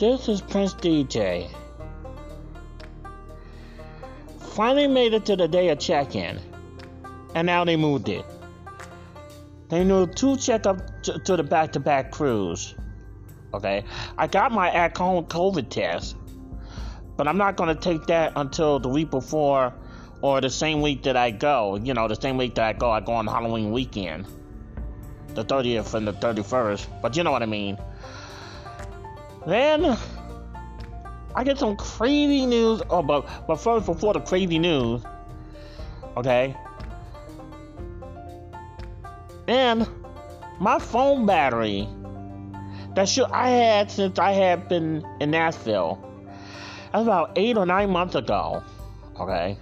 This is Prince DJ. Finally made it to the day of check-in, and now they moved it. They moved two checkup to, to the back-to-back cruise. Okay, I got my at-home COVID test, but I'm not gonna take that until the week before or the same week that I go. You know, the same week that I go, I go on Halloween weekend, the 30th and the 31st. But you know what I mean. Then I get some crazy news. Oh, but but first, before the crazy news, okay. And my phone battery that should I had since I had been in Nashville. That's about eight or nine months ago. Okay.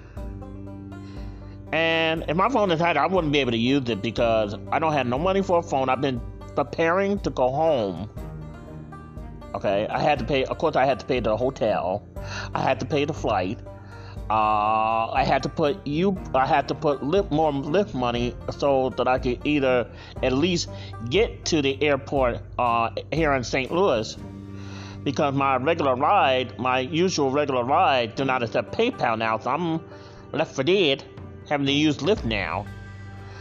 And if my phone is had, I wouldn't be able to use it because I don't have no money for a phone. I've been preparing to go home Okay, I had to pay. Of course, I had to pay the hotel. I had to pay the flight. Uh, I had to put you. I had to put Lyft, more Lyft money so that I could either at least get to the airport uh, here in St. Louis, because my regular ride, my usual regular ride, do not accept PayPal now. So I'm left for dead, having to use Lyft now.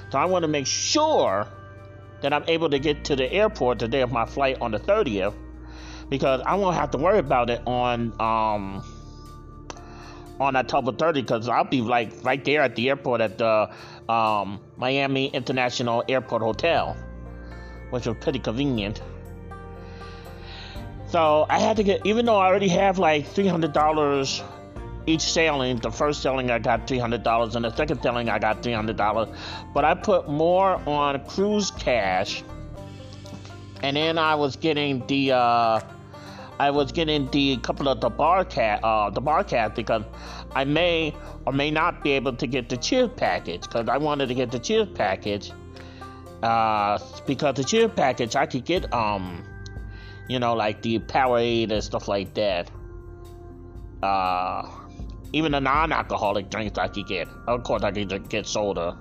So I want to make sure that I'm able to get to the airport the day of my flight on the 30th because I won't have to worry about it on um on October 30 because I'll be like right there at the airport at the um, Miami International Airport Hotel, which was pretty convenient. So I had to get, even though I already have like $300 each sailing, the first sailing I got $300 and the second sailing I got $300, but I put more on cruise cash and then I was getting the uh, I was getting the couple of the bar cat, uh, the bar cat because I may or may not be able to get the cheer package because I wanted to get the cheer package. Uh, because the cheer package I could get um, you know, like the Powerade and stuff like that. Uh, even the non-alcoholic drinks I could get. Of course, I could get soda.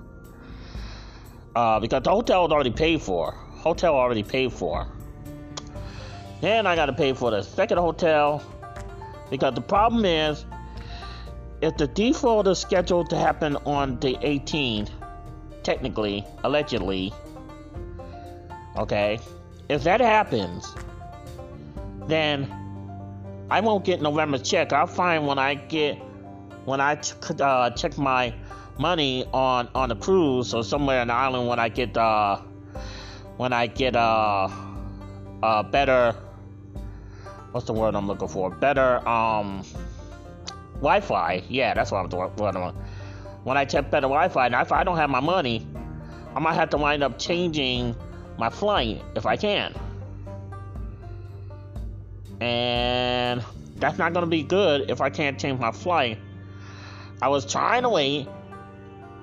Uh, because the hotel was already paid for. Hotel already paid for. Then I got to pay for the second hotel because the problem is if the default is scheduled to happen on the 18th, technically, allegedly, okay, if that happens, then I won't get November's check. I'll find when I get when I uh, check my money on on the cruise or somewhere in the island when I get uh when I get uh uh better what's the word I'm looking for? Better um Wi-Fi. Yeah, that's what I'm doing. When I check better Wi-Fi, and if I don't have my money, I might have to wind up changing my flight if I can. And that's not gonna be good if I can't change my flight. I was trying to wait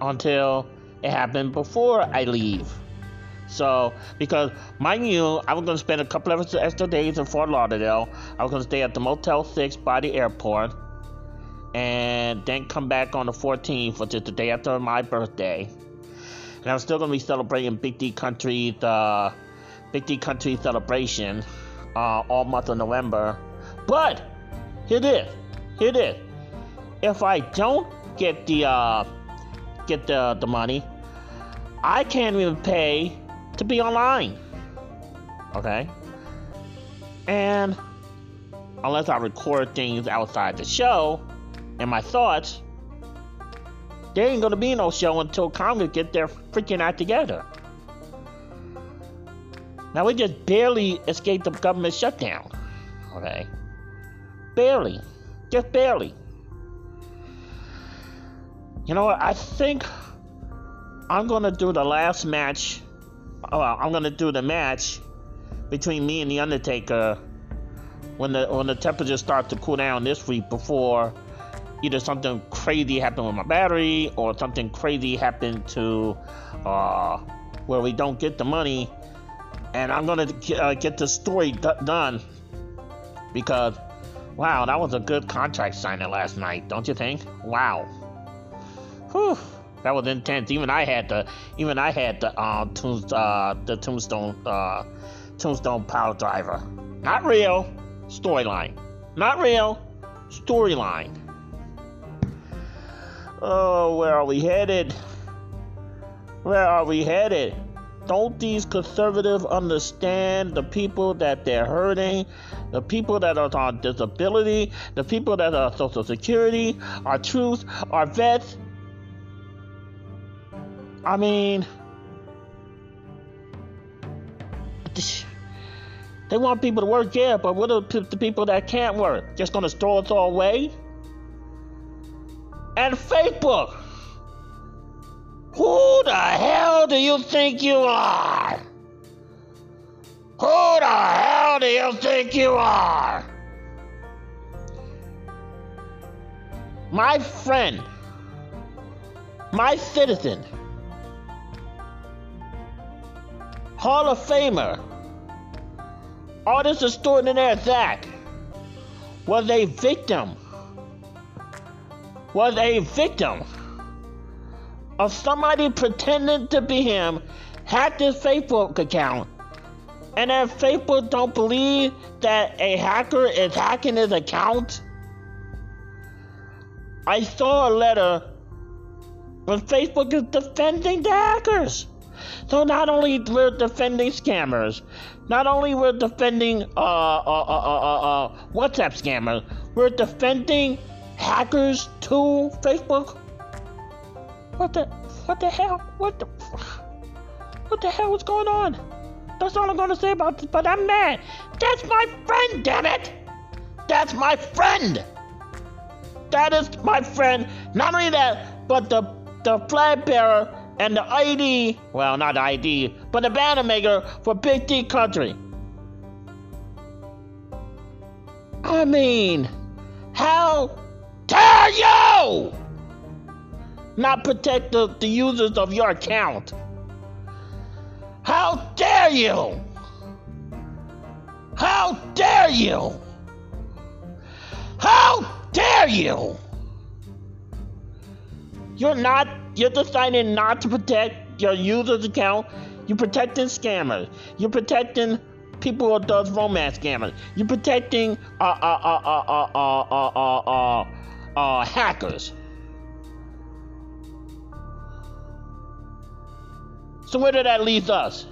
until it happened before I leave. So, because mind you, I was going to spend a couple of extra days in Fort Lauderdale. I was going to stay at the Motel 6 by the airport and then come back on the 14th, which is the day after my birthday. And I'm still going to be celebrating Big D Country, the Big D Country celebration uh, all month of November. But, here it is. Here it is. If I don't get the, uh, get the, the money, I can't even pay to be online. Okay? And unless I record things outside the show and my thoughts, there ain't gonna be no show until Congress get their freaking act together. Now we just barely escaped the government shutdown. Okay? Barely. Just barely. You know what? I think I'm gonna do the last match oh, I'm gonna do the match between me and the Undertaker when the when the temperature starts to cool down this week before either something crazy happened with my battery or something crazy happened to uh, where we don't get the money. And I'm gonna get, uh, get the story d- done because wow that was a good contract signing last night don't you think? Wow. Whew. That was intense. Even I had the even I had the uh, uh the tombstone uh tombstone power driver. Not real, Storyline. Not real. Storyline. Oh, where are we headed? Where are we headed? Don't these conservatives understand the people that they're hurting, the people that are on disability, the people that are on Social Security, our troops, our vets? I mean, they want people to work, yeah, but what are the people that can't work? Just gonna throw us all away? And Facebook! Who the hell do you think you are? Who the hell do you think you are? My friend, my citizen, Hall of Famer, artist extraordinaire Zach, was a victim, was a victim of somebody pretending to be him hacked his Facebook account. And if Facebook don't believe that a hacker is hacking his account, I saw a letter when Facebook is defending the hackers. So not only we're defending scammers, not only we're defending uh, uh, uh, uh, uh, WhatsApp scammers, we're defending hackers to Facebook. What the? What the hell? What the? What the hell is going on? That's all I'm gonna say about this. But I'm mad. That's my friend, damn it! That's my friend. That is my friend. Not only that, but the the flag bearer and the ID. Well, not ID, but the banner maker for Big D Country. I mean, how dare you? not protect the, the users of your account. How dare you? How dare you? How dare you? You're not, you're deciding not to protect your user's account. You're protecting scammers. You're protecting people who does romance scammers. You're protecting uh, uh, uh, uh, uh, uh, uh, uh, uh, hackers. So where did that leave us?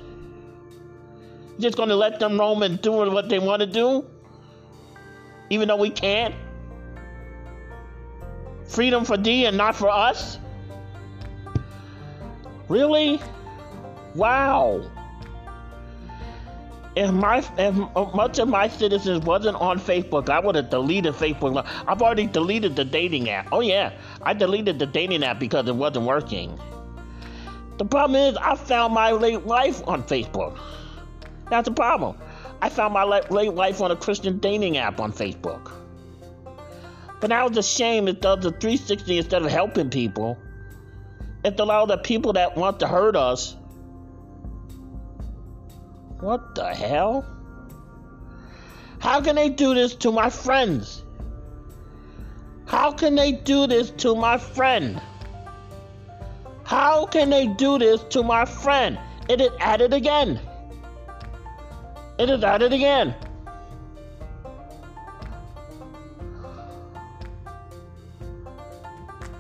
Just gonna let them roam and do what they want to do? Even though we can't? Freedom for D and not for us? Really? Wow. If my if uh, much of my citizens wasn't on Facebook, I would have deleted Facebook. I've already deleted the dating app. Oh yeah, I deleted the dating app because it wasn't working. The problem is, I found my late wife on Facebook. That's the problem. I found my late wife on a Christian dating app on Facebook. But now it's a shame it does the 360 instead of helping people. It allows the people that want to hurt us. What the hell? How can they do this to my friends? How can they do this to my friend? How can they do this to my friend? It is added again. It is added again.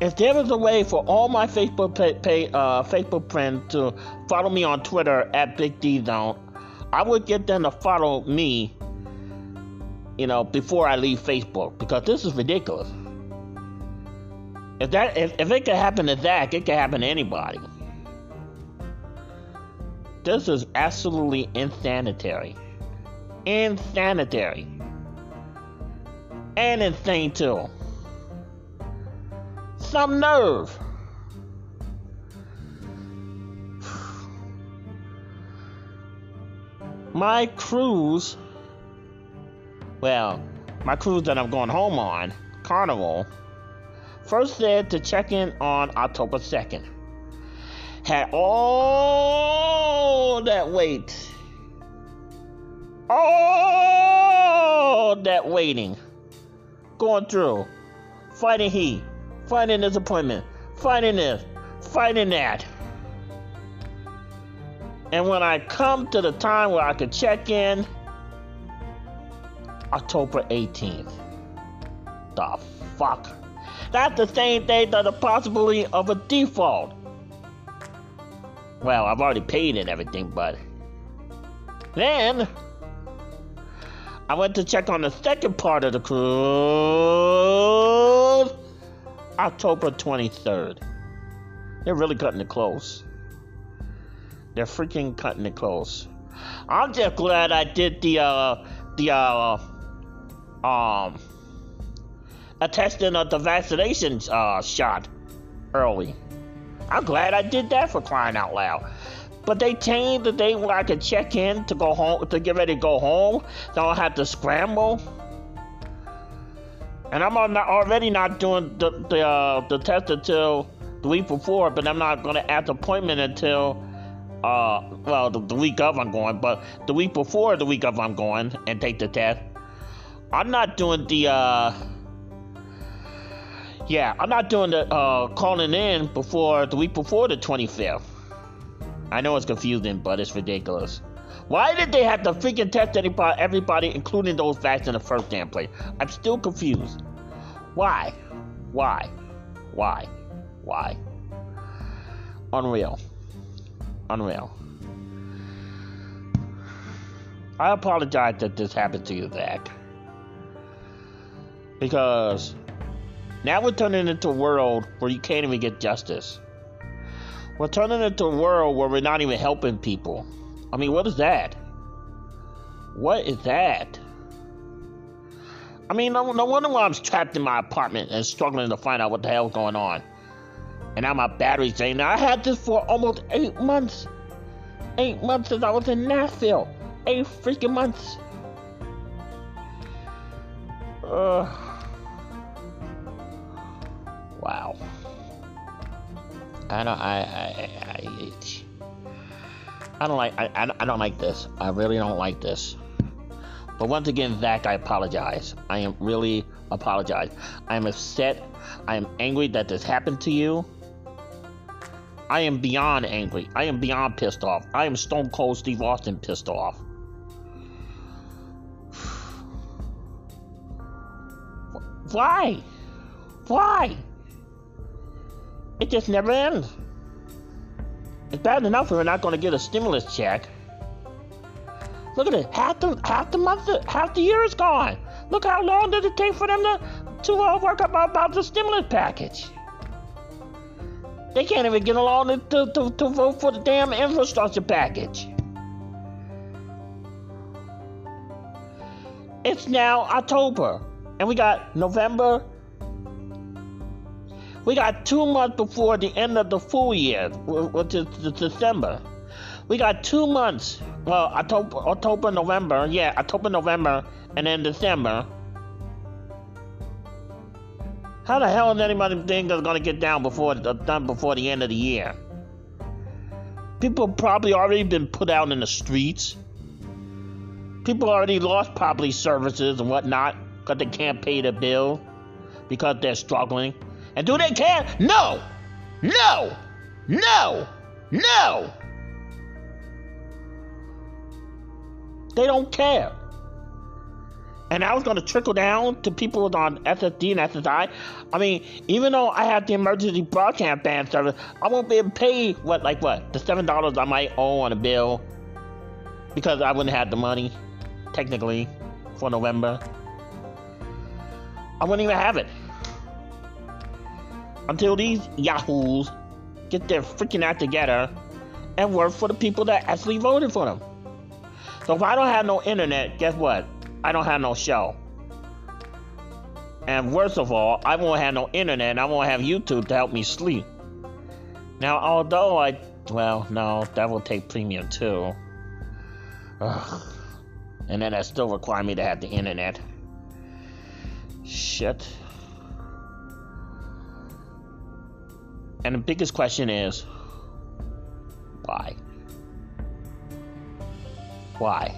If there was a way for all my Facebook pay, pay, uh, Facebook friends to follow me on Twitter at Big D Zone, I would get them to follow me, you know, before I leave Facebook because this is ridiculous. If that if, if it could happen to Zach, it could happen to anybody. This is absolutely insanitary. Insanitary. And insane too. Some nerve. My cruise, well, my cruise that I'm going home on, Carnival, first said to check in on October 2nd. Had all that wait, all that waiting, going through, fighting heat, fighting disappointment, finding this, finding that. And when I come to the time where I could check in, October 18th. The fuck? That's the same day that the possibility of a default. Well, I've already paid and everything, but then I went to check on the second part of the cruise, October 23rd. They're really cutting it close. They're freaking cutting it close. I'm just glad I did the uh the uh um a testing of the vaccination uh shot early. I'm glad I did that for crying out loud. But they changed the day when I could check in to go home to get ready to go home. So I have to scramble. And I'm not, already not doing the the, uh, the test until the week before, but I'm not gonna add the appointment until uh well the, the week of I'm going, but the week before the week of I'm going and take the test. I'm not doing the uh yeah, I'm not doing the uh calling in before the week before the 25th. I know it's confusing, but it's ridiculous. Why did they have to freaking test anybody, everybody, including those facts in the first damn place? I'm still confused. Why? Why? Why? Why? Unreal. Unreal. I apologize that this happened to you, Zach. Because now we're turning into a world where you can't even get justice. We're turning into a world where we're not even helping people. I mean, what is that? What is that? I mean, no, no wonder why I'm trapped in my apartment and struggling to find out what the hell's going on. And now my battery's saying I had this for almost eight months. Eight months since I was in Nashville. Eight freaking months. Uh, wow. I don't. I. I. I, I don't like. I, I don't like this. I really don't like this. But once again, Zach, I apologize. I am really apologize. I am upset. I am angry that this happened to you. I am beyond angry. I am beyond pissed off. I am Stone Cold Steve Austin pissed off. Why? Why? It just never ends. It's bad enough we're not going to get a stimulus check. Look at it. Half the half the month, half the year is gone. Look how long did it take for them to to uh, work up about the stimulus package. They can't even get along to, to, to vote for the damn infrastructure package. It's now October, and we got November, we got two months before the end of the full year, which is December. We got two months. Well, October, October, November. Yeah, October, November, and then December. How the hell is anybody think they're gonna get down before uh, done before the end of the year? People probably already been put out in the streets. People already lost probably services and whatnot because they can't pay the bill because they're struggling. And do they care? No! No! No! No! They don't care. And I was going to trickle down to people on SSD and SSI. I mean, even though I have the emergency broadcast band service, I won't be able to pay what, like what, the seven dollars I might owe on a bill because I wouldn't have the money, technically, for November. I wouldn't even have it until these yahoos get their freaking act together and work for the people that actually voted for them. So if I don't have no internet, guess what? I don't have no show. And worst of all, I won't have no internet and I won't have YouTube to help me sleep. Now, although I, well, no, that will take premium too. Ugh. And then that still require me to have the internet. Shit. And the biggest question is why? Why?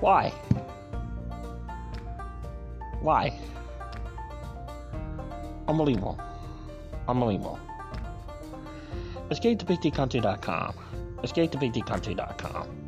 Why? Why? Unbelievable. Unbelievable. Escape to bigdcountry.com. Escape to bigdcountry.com.